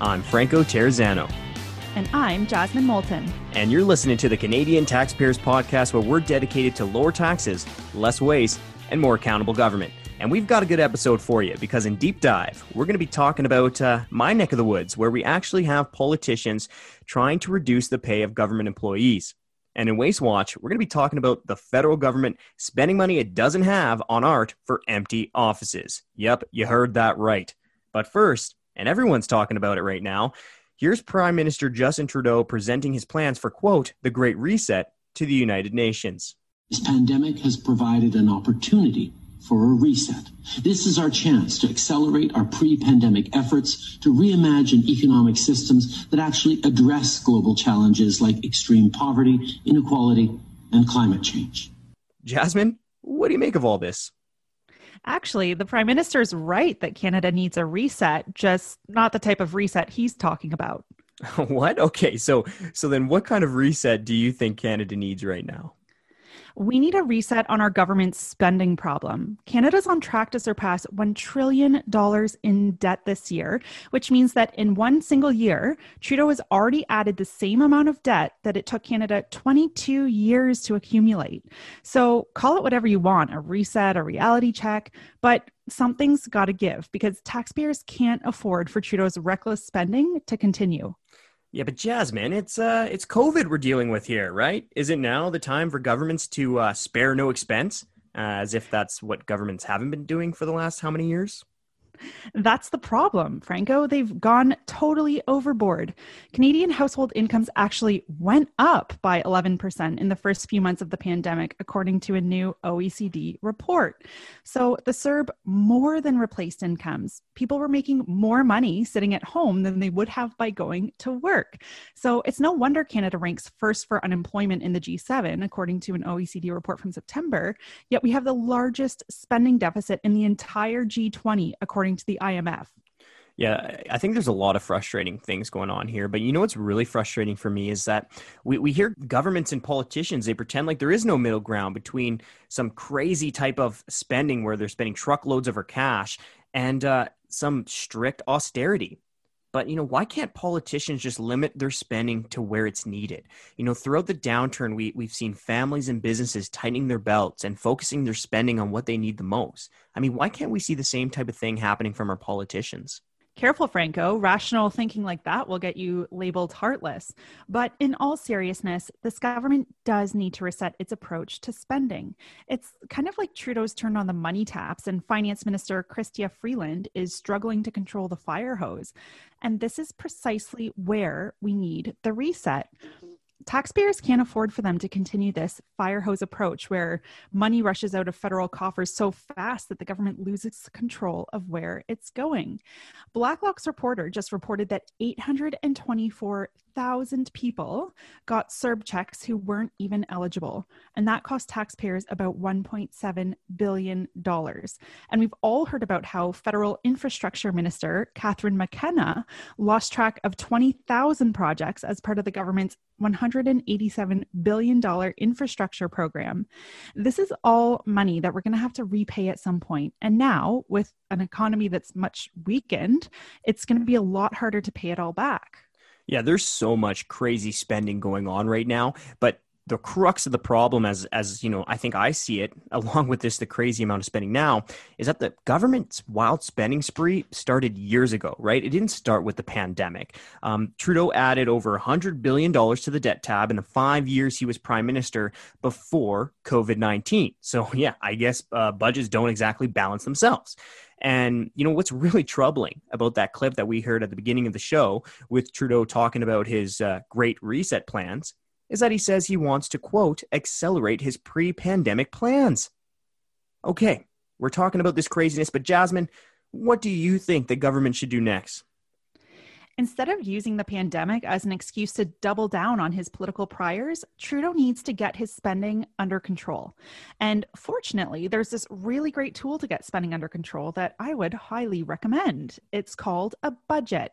I'm Franco Terrazzano. And I'm Jasmine Moulton. And you're listening to the Canadian Taxpayers Podcast, where we're dedicated to lower taxes, less waste, and more accountable government. And we've got a good episode for you because in Deep Dive, we're going to be talking about uh, my neck of the woods, where we actually have politicians trying to reduce the pay of government employees. And in Waste Watch, we're going to be talking about the federal government spending money it doesn't have on art for empty offices. Yep, you heard that right. But first, and everyone's talking about it right now, here's Prime Minister Justin Trudeau presenting his plans for, quote, the Great Reset to the United Nations. This pandemic has provided an opportunity for a reset. This is our chance to accelerate our pre-pandemic efforts to reimagine economic systems that actually address global challenges like extreme poverty, inequality, and climate change. Jasmine, what do you make of all this? Actually, the prime minister is right that Canada needs a reset, just not the type of reset he's talking about. what? Okay, so so then what kind of reset do you think Canada needs right now? We need a reset on our government's spending problem. Canada's on track to surpass $1 trillion in debt this year, which means that in one single year, Trudeau has already added the same amount of debt that it took Canada 22 years to accumulate. So call it whatever you want a reset, a reality check, but something's got to give because taxpayers can't afford for Trudeau's reckless spending to continue. Yeah, but Jasmine, it's uh, it's COVID we're dealing with here, right? Is it now the time for governments to uh, spare no expense, uh, as if that's what governments haven't been doing for the last how many years? That's the problem, Franco. They've gone totally overboard. Canadian household incomes actually went up by 11% in the first few months of the pandemic, according to a new OECD report. So the CERB more than replaced incomes. People were making more money sitting at home than they would have by going to work. So it's no wonder Canada ranks first for unemployment in the G7, according to an OECD report from September. Yet we have the largest spending deficit in the entire G20, according according to the IMF. Yeah, I think there's a lot of frustrating things going on here. But you know what's really frustrating for me is that we, we hear governments and politicians, they pretend like there is no middle ground between some crazy type of spending where they're spending truckloads of our cash and uh, some strict austerity. But you know, why can't politicians just limit their spending to where it's needed? You know, throughout the downturn, we we've seen families and businesses tightening their belts and focusing their spending on what they need the most. I mean, why can't we see the same type of thing happening from our politicians? Careful, Franco. Rational thinking like that will get you labeled heartless. But in all seriousness, this government does need to reset its approach to spending. It's kind of like Trudeau's turned on the money taps, and Finance Minister Chrystia Freeland is struggling to control the fire hose. And this is precisely where we need the reset taxpayers can't afford for them to continue this fire hose approach where money rushes out of federal coffers so fast that the government loses control of where it's going. Blacklock's reporter just reported that 824,000 people got CERB checks who weren't even eligible, and that cost taxpayers about $1.7 billion. And we've all heard about how federal infrastructure minister Catherine McKenna lost track of 20,000 projects as part of the government's $187 billion infrastructure program. This is all money that we're going to have to repay at some point. And now, with an economy that's much weakened, it's going to be a lot harder to pay it all back. Yeah, there's so much crazy spending going on right now, but the crux of the problem as as you know i think i see it along with this the crazy amount of spending now is that the government's wild spending spree started years ago right? It didn't start with the pandemic. Um, trudeau added over 100 billion dollars to the debt tab in the five years he was prime minister before covid-19 so yeah i guess uh, budgets don't exactly balance themselves. And you know what's really troubling about that clip that we heard at the beginning of the show with Trudeau talking about his uh, great reset plans is that he says he wants to, quote, accelerate his pre pandemic plans. Okay, we're talking about this craziness, but Jasmine, what do you think the government should do next? Instead of using the pandemic as an excuse to double down on his political priors, Trudeau needs to get his spending under control. And fortunately, there's this really great tool to get spending under control that I would highly recommend. It's called a budget.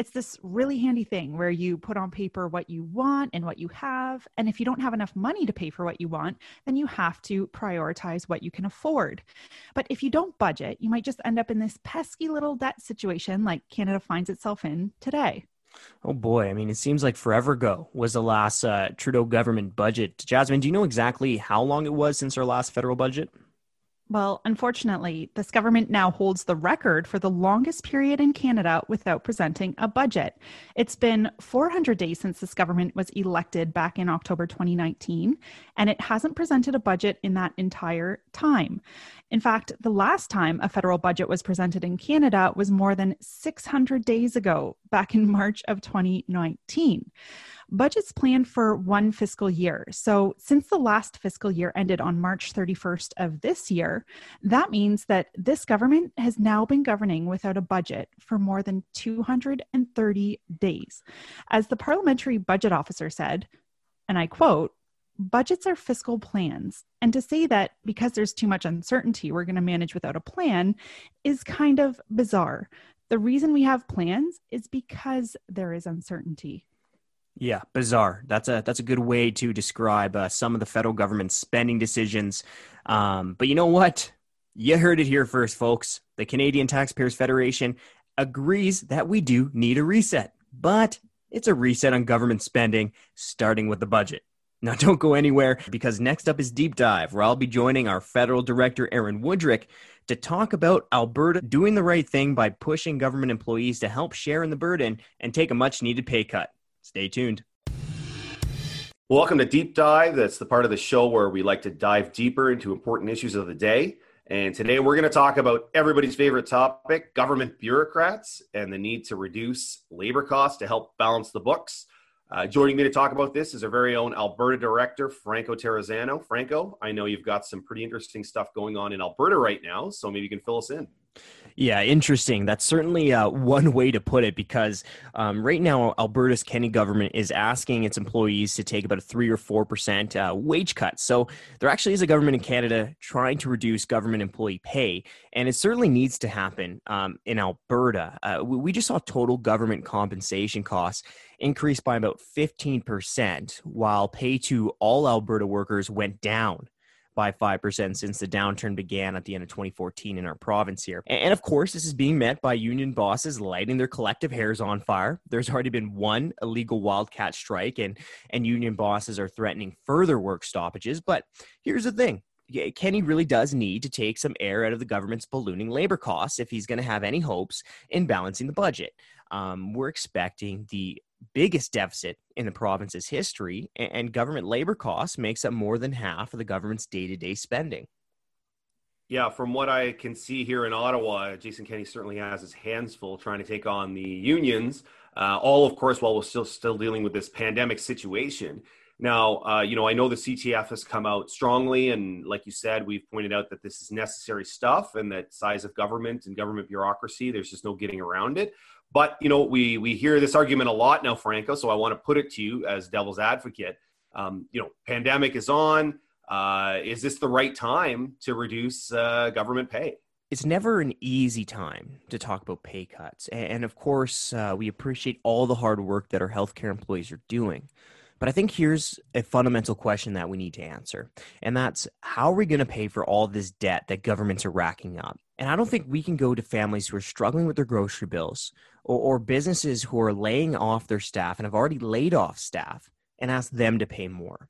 It's this really handy thing where you put on paper what you want and what you have. And if you don't have enough money to pay for what you want, then you have to prioritize what you can afford. But if you don't budget, you might just end up in this pesky little debt situation like Canada finds itself in today. Oh boy, I mean, it seems like forever ago was the last uh, Trudeau government budget. Jasmine, do you know exactly how long it was since our last federal budget? Well, unfortunately, this government now holds the record for the longest period in Canada without presenting a budget. It's been 400 days since this government was elected back in October 2019, and it hasn't presented a budget in that entire time. In fact, the last time a federal budget was presented in Canada was more than 600 days ago, back in March of 2019 budgets plan for one fiscal year. So, since the last fiscal year ended on March 31st of this year, that means that this government has now been governing without a budget for more than 230 days. As the parliamentary budget officer said, and I quote, budgets are fiscal plans. And to say that because there's too much uncertainty, we're going to manage without a plan is kind of bizarre. The reason we have plans is because there is uncertainty. Yeah, bizarre. That's a that's a good way to describe uh, some of the federal government's spending decisions. Um, but you know what? You heard it here first, folks. The Canadian Taxpayers Federation agrees that we do need a reset, but it's a reset on government spending, starting with the budget. Now, don't go anywhere because next up is Deep Dive, where I'll be joining our federal director, Aaron Wudrick, to talk about Alberta doing the right thing by pushing government employees to help share in the burden and take a much needed pay cut. Stay tuned. Welcome to Deep Dive. That's the part of the show where we like to dive deeper into important issues of the day. And today we're going to talk about everybody's favorite topic government bureaucrats and the need to reduce labor costs to help balance the books. Uh, joining me to talk about this is our very own Alberta director, Franco Terrazzano. Franco, I know you've got some pretty interesting stuff going on in Alberta right now, so maybe you can fill us in. Yeah, interesting. That's certainly uh, one way to put it because um, right now Alberta's Kenney government is asking its employees to take about a three or four percent uh, wage cut. So there actually is a government in Canada trying to reduce government employee pay, and it certainly needs to happen um, in Alberta. Uh, we, we just saw total government compensation costs increase by about fifteen percent, while pay to all Alberta workers went down by 5% since the downturn began at the end of 2014 in our province here. And of course, this is being met by union bosses lighting their collective hairs on fire. There's already been one illegal wildcat strike, and, and union bosses are threatening further work stoppages. But here's the thing Kenney really does need to take some air out of the government's ballooning labor costs if he's going to have any hopes in balancing the budget. Um, we're expecting the biggest deficit in the province's history, and government labor costs makes up more than half of the government's day-to-day spending. Yeah, from what I can see here in Ottawa, Jason Kenney certainly has his hands full trying to take on the unions. Uh, all, of course, while we're still still dealing with this pandemic situation. Now, uh, you know, I know the CTF has come out strongly, and like you said, we've pointed out that this is necessary stuff, and that size of government and government bureaucracy, there's just no getting around it. But you know, we we hear this argument a lot now, Franco. So I want to put it to you as devil's advocate. Um, you know, pandemic is on. Uh, is this the right time to reduce uh, government pay? It's never an easy time to talk about pay cuts, and of course, uh, we appreciate all the hard work that our healthcare employees are doing. But I think here's a fundamental question that we need to answer, and that's how are we going to pay for all this debt that governments are racking up? And I don't think we can go to families who are struggling with their grocery bills or, or businesses who are laying off their staff and have already laid off staff and ask them to pay more.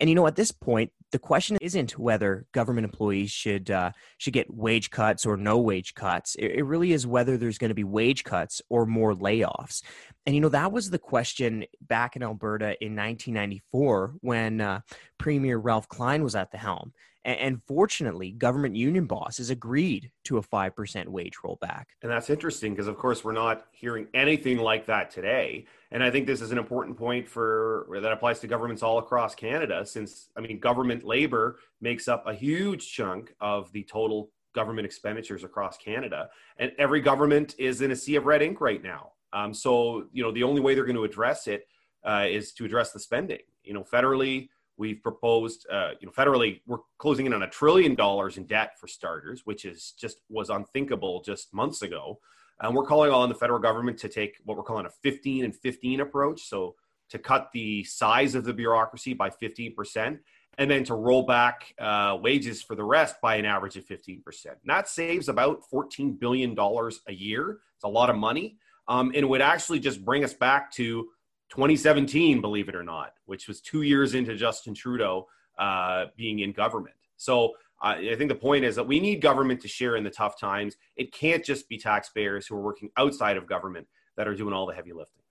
And you know, at this point, the question isn't whether government employees should uh, should get wage cuts or no wage cuts. It, it really is whether there's going to be wage cuts or more layoffs. And you know, that was the question back in Alberta in 1994 when uh, Premier Ralph Klein was at the helm. And fortunately, government union bosses agreed to a 5% wage rollback. And that's interesting because, of course, we're not hearing anything like that today. And I think this is an important point for that applies to governments all across Canada, since, I mean, government labor makes up a huge chunk of the total government expenditures across Canada. And every government is in a sea of red ink right now. Um, so, you know, the only way they're going to address it uh, is to address the spending. You know, federally, We've proposed, uh, you know, federally, we're closing in on a trillion dollars in debt for starters, which is just was unthinkable just months ago. And we're calling on the federal government to take what we're calling a 15 and 15 approach. So to cut the size of the bureaucracy by 15%, and then to roll back uh, wages for the rest by an average of 15%. And that saves about $14 billion a year. It's a lot of money. Um, and would actually just bring us back to 2017, believe it or not, which was two years into Justin Trudeau uh, being in government. So I think the point is that we need government to share in the tough times. It can't just be taxpayers who are working outside of government that are doing all the heavy lifting.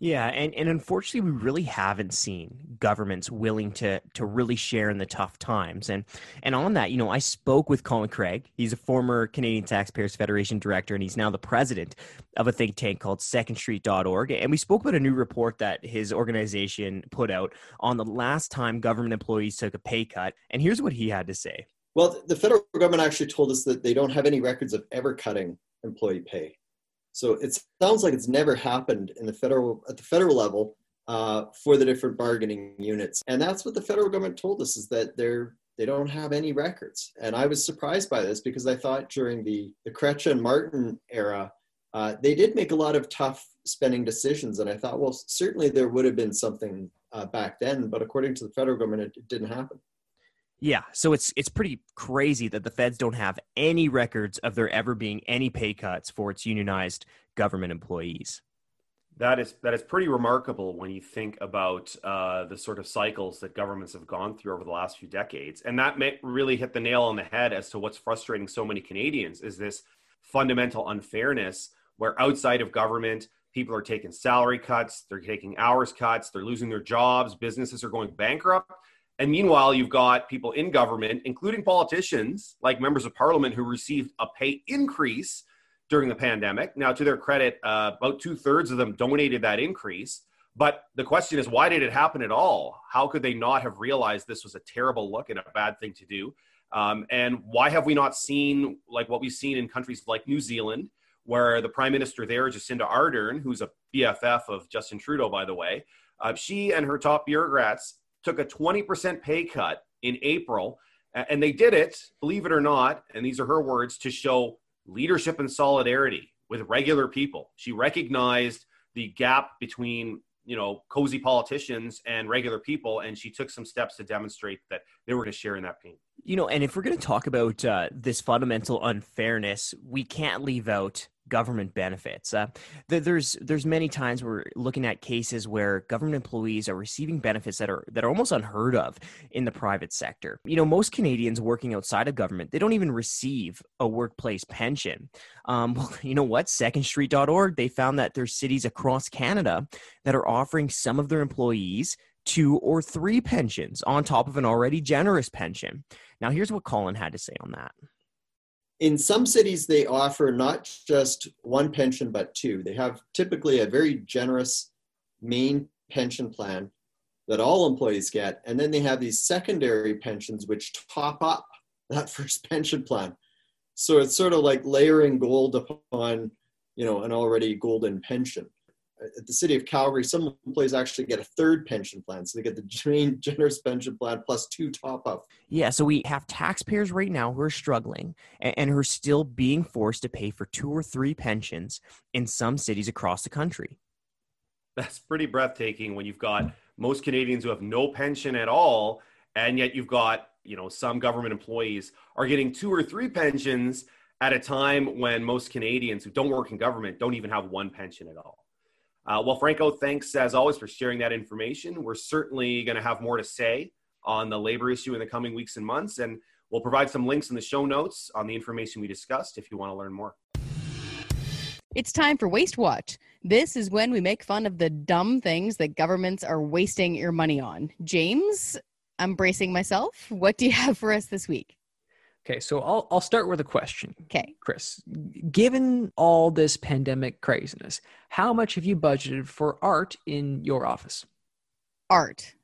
Yeah, and, and unfortunately, we really haven't seen governments willing to to really share in the tough times. And and on that, you know, I spoke with Colin Craig. He's a former Canadian Taxpayers Federation director, and he's now the president of a think tank called SecondStreet.org. And we spoke about a new report that his organization put out on the last time government employees took a pay cut. And here's what he had to say. Well, the federal government actually told us that they don't have any records of ever cutting employee pay. So it sounds like it's never happened in the federal at the federal level uh, for the different bargaining units, and that's what the federal government told us is that they're they don't have any records. And I was surprised by this because I thought during the the Chrétien and Martin era, uh, they did make a lot of tough spending decisions, and I thought, well, certainly there would have been something uh, back then, but according to the federal government, it, it didn't happen. Yeah, so it's it's pretty crazy that the feds don't have any records of there ever being any pay cuts for its unionized government employees. That is that is pretty remarkable when you think about uh, the sort of cycles that governments have gone through over the last few decades, and that really hit the nail on the head as to what's frustrating so many Canadians is this fundamental unfairness where outside of government people are taking salary cuts, they're taking hours cuts, they're losing their jobs, businesses are going bankrupt and meanwhile, you've got people in government, including politicians like members of parliament, who received a pay increase during the pandemic. Now, to their credit, uh, about two thirds of them donated that increase. But the question is, why did it happen at all? How could they not have realized this was a terrible look and a bad thing to do? Um, and why have we not seen like what we've seen in countries like New Zealand, where the prime minister there, Jacinda Ardern, who's a BFF of Justin Trudeau, by the way, uh, she and her top bureaucrats took a 20% pay cut in April. And they did it, believe it or not, and these are her words, to show leadership and solidarity with regular people. She recognized the gap between you know cozy politicians and regular people and she took some steps to demonstrate that they were going to share in that pain you know and if we're going to talk about uh, this fundamental unfairness we can't leave out government benefits. Uh, there's there's many times we're looking at cases where government employees are receiving benefits that are that are almost unheard of in the private sector. You know, most Canadians working outside of government they don't even receive a workplace pension. Um, well, you know what? SecondStreet.org they found that there's cities across Canada that are offering some of their employees two or three pensions on top of an already generous pension. Now, here's what Colin had to say on that in some cities they offer not just one pension but two. They have typically a very generous main pension plan that all employees get and then they have these secondary pensions which top up that first pension plan. So it's sort of like layering gold upon you know an already golden pension at the city of Calgary, some employees actually get a third pension plan. So they get the main generous pension plan plus two top up. Yeah. So we have taxpayers right now who are struggling and, and who are still being forced to pay for two or three pensions in some cities across the country. That's pretty breathtaking when you've got most Canadians who have no pension at all. And yet you've got, you know, some government employees are getting two or three pensions at a time when most Canadians who don't work in government don't even have one pension at all. Uh, well, Franco, thanks as always for sharing that information. We're certainly going to have more to say on the labor issue in the coming weeks and months, and we'll provide some links in the show notes on the information we discussed if you want to learn more. It's time for Waste Watch. This is when we make fun of the dumb things that governments are wasting your money on. James, I'm bracing myself. What do you have for us this week? Okay, so I'll I'll start with a question. Okay. Chris, given all this pandemic craziness, how much have you budgeted for art in your office? Art.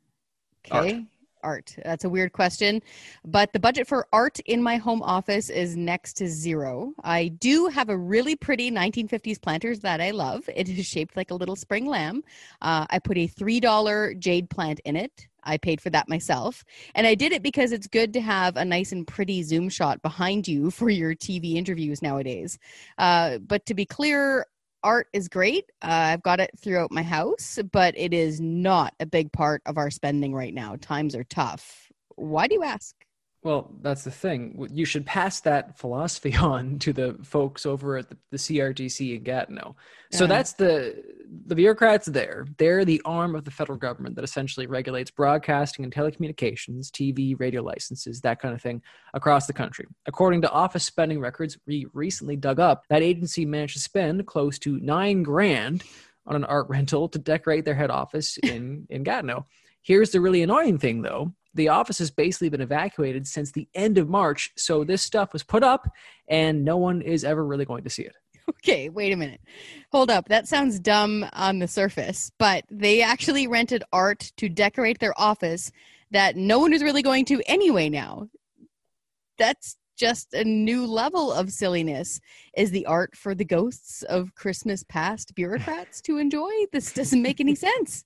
Okay. Art. Art? That's a weird question, but the budget for art in my home office is next to zero. I do have a really pretty 1950s planters that I love. It is shaped like a little spring lamb. Uh, I put a $3 jade plant in it. I paid for that myself. And I did it because it's good to have a nice and pretty zoom shot behind you for your TV interviews nowadays. Uh, but to be clear, art is great. Uh, I've got it throughout my house, but it is not a big part of our spending right now. Times are tough. Why do you ask? Well, that's the thing. You should pass that philosophy on to the folks over at the, the CRTC in Gatineau. So that's the the bureaucrats there. They're the arm of the federal government that essentially regulates broadcasting and telecommunications, TV, radio licenses, that kind of thing across the country. According to office spending records we recently dug up, that agency managed to spend close to nine grand on an art rental to decorate their head office in in Gatineau. Here's the really annoying thing, though the office has basically been evacuated since the end of March. So this stuff was put up and no one is ever really going to see it. Okay, wait a minute. Hold up. That sounds dumb on the surface, but they actually rented art to decorate their office that no one is really going to anyway now. That's just a new level of silliness. Is the art for the ghosts of Christmas past bureaucrats to enjoy? This doesn't make any sense.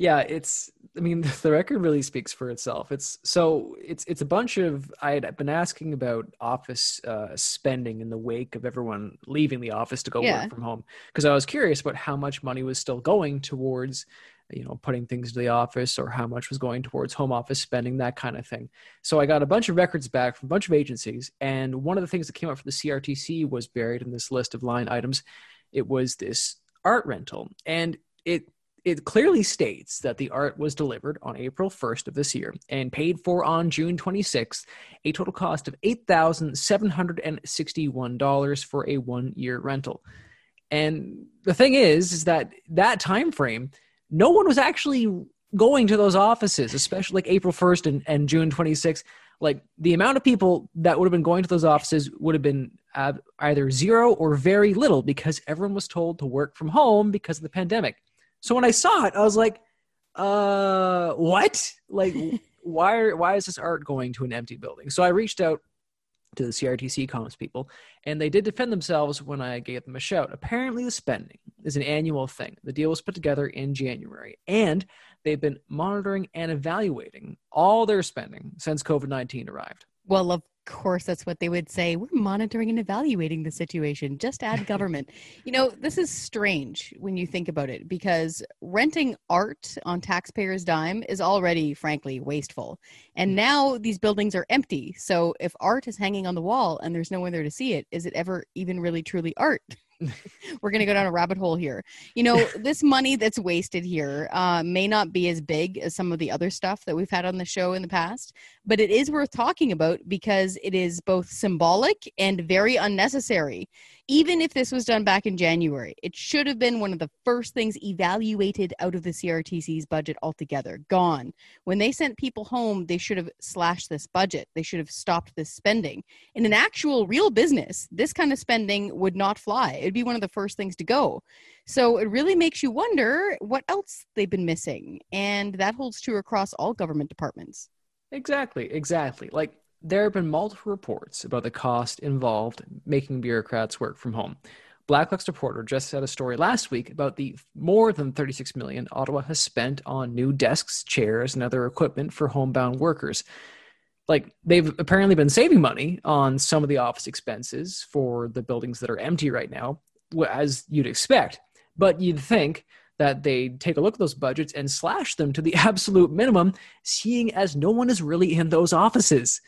Yeah, it's I mean, the record really speaks for itself. It's so it's it's a bunch of I had been asking about office uh, spending in the wake of everyone leaving the office to go Yeah. work from home because I was curious about how much money was still going towards you know putting things to the office or how much was going towards home office spending that kind of thing. So I got a bunch of records back from a bunch of agencies, and one of the things that came up for the CRTC was buried in this list of line items. It was this art rental, and it it clearly states that the art was delivered on April 1st of this year and paid for on June 26th, a total cost of $8,761 for a one year rental. And the thing is, is that that time frame, no one was actually going to those offices, especially like April 1st and, and June 26th. Like the amount of people that would have been going to those offices would have been uh, either zero or very little because everyone was told to work from home because of the pandemic. So when I saw it, I was like, uh, what? Like, why, are, why is this art going to an empty building? So I reached out to the CRTC comms people, and they did defend themselves when I gave them a shout. Apparently, the spending is an annual thing. The deal was put together in January, and they've been monitoring and evaluating all their spending since COVID 19 arrived. Well, of course, that's what they would say. We're monitoring and evaluating the situation. Just add government. you know, this is strange when you think about it because renting art on taxpayers' dime is already, frankly, wasteful. And mm. now these buildings are empty. So if art is hanging on the wall and there's no one there to see it, is it ever even really truly art? We're going to go down a rabbit hole here. You know, this money that's wasted here uh, may not be as big as some of the other stuff that we've had on the show in the past, but it is worth talking about because it is both symbolic and very unnecessary. Even if this was done back in January, it should have been one of the first things evaluated out of the CRTC's budget altogether. Gone. When they sent people home, they should have slashed this budget. They should have stopped this spending. In an actual real business, this kind of spending would not fly. It'd be one of the first things to go. So it really makes you wonder what else they've been missing. And that holds true across all government departments. Exactly, exactly. Like there have been multiple reports about the cost involved making bureaucrats work from home. Blacklock's reporter just had a story last week about the more than 36 million Ottawa has spent on new desks, chairs, and other equipment for homebound workers. Like they've apparently been saving money on some of the office expenses for the buildings that are empty right now, as you'd expect. But you'd think that they'd take a look at those budgets and slash them to the absolute minimum, seeing as no one is really in those offices.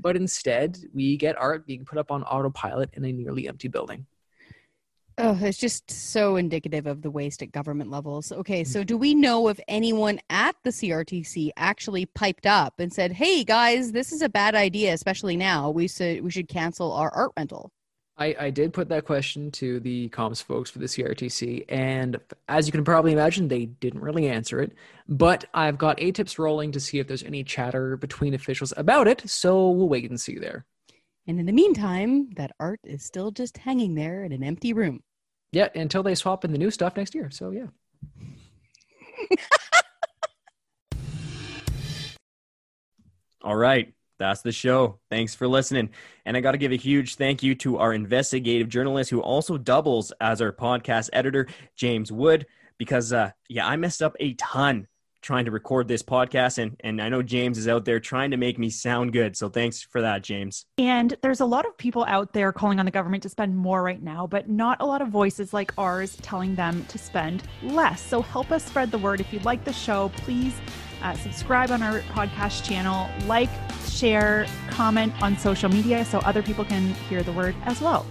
But instead, we get art being put up on autopilot in a nearly empty building. Oh, it's just so indicative of the waste at government levels. Okay, so do we know if anyone at the CRTC actually piped up and said, "Hey guys, this is a bad idea, especially now. We should we should cancel our art rental." I, I did put that question to the comms folks for the CRTC, and as you can probably imagine, they didn't really answer it. But I've got ATIPs rolling to see if there's any chatter between officials about it, so we'll wait and see there. And in the meantime, that art is still just hanging there in an empty room. Yeah, until they swap in the new stuff next year. So yeah. All right. That's the show. Thanks for listening. And I got to give a huge thank you to our investigative journalist who also doubles as our podcast editor, James Wood, because, uh, yeah, I messed up a ton trying to record this podcast and and I know James is out there trying to make me sound good. So thanks for that, James. And there's a lot of people out there calling on the government to spend more right now, but not a lot of voices like ours telling them to spend less. So help us spread the word. If you like the show, please uh, subscribe on our podcast channel, like, share, comment on social media so other people can hear the word as well.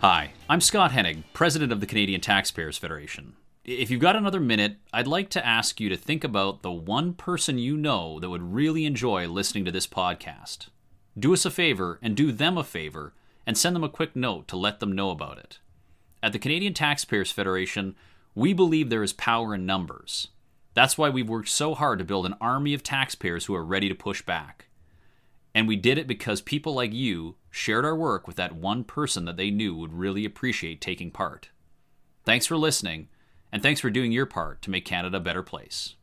Hi, I'm Scott Hennig, President of the Canadian Taxpayers Federation. If you've got another minute, I'd like to ask you to think about the one person you know that would really enjoy listening to this podcast. Do us a favor and do them a favor and send them a quick note to let them know about it. At the Canadian Taxpayers Federation, we believe there is power in numbers. That's why we've worked so hard to build an army of taxpayers who are ready to push back. And we did it because people like you shared our work with that one person that they knew would really appreciate taking part. Thanks for listening, and thanks for doing your part to make Canada a better place.